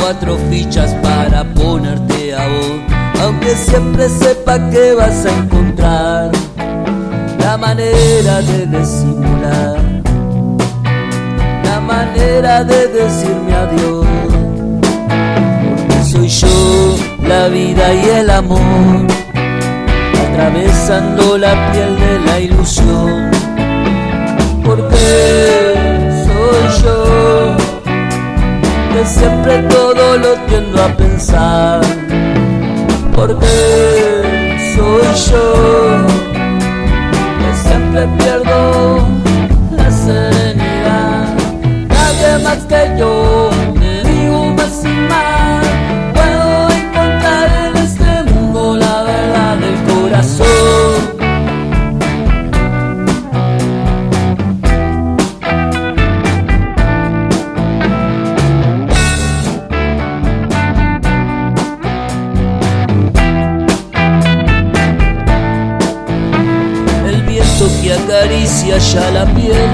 cuatro fichas para ponerte a vos, aunque siempre sepa que vas a encontrar la manera de disimular, la manera de decirme adiós. Porque soy yo, la vida y el amor, atravesando la piel de la ilusión. Porque soy yo, que siempre todo lo tiendo a pensar. Porque soy yo siempre pierdo acaricia ya la piel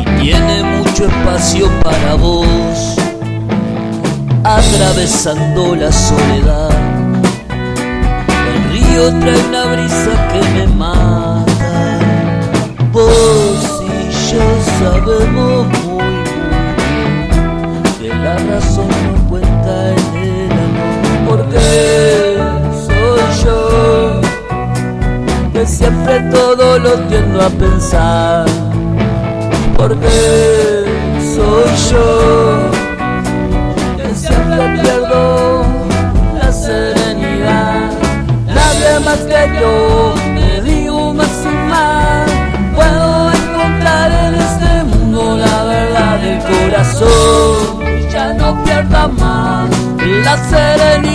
y tiene mucho espacio para vos, atravesando la soledad. El río trae una brisa que me mata. Vos y yo sabemos muy bien que la razón no cuenta en el amor, porque soy yo que siempre todo lo tiendo a pensar, porque soy yo que siempre pierdo la serenidad. Nadie más que yo me digo más y más. Puedo encontrar en este mundo la verdad del corazón. Ya no pierda más la serenidad.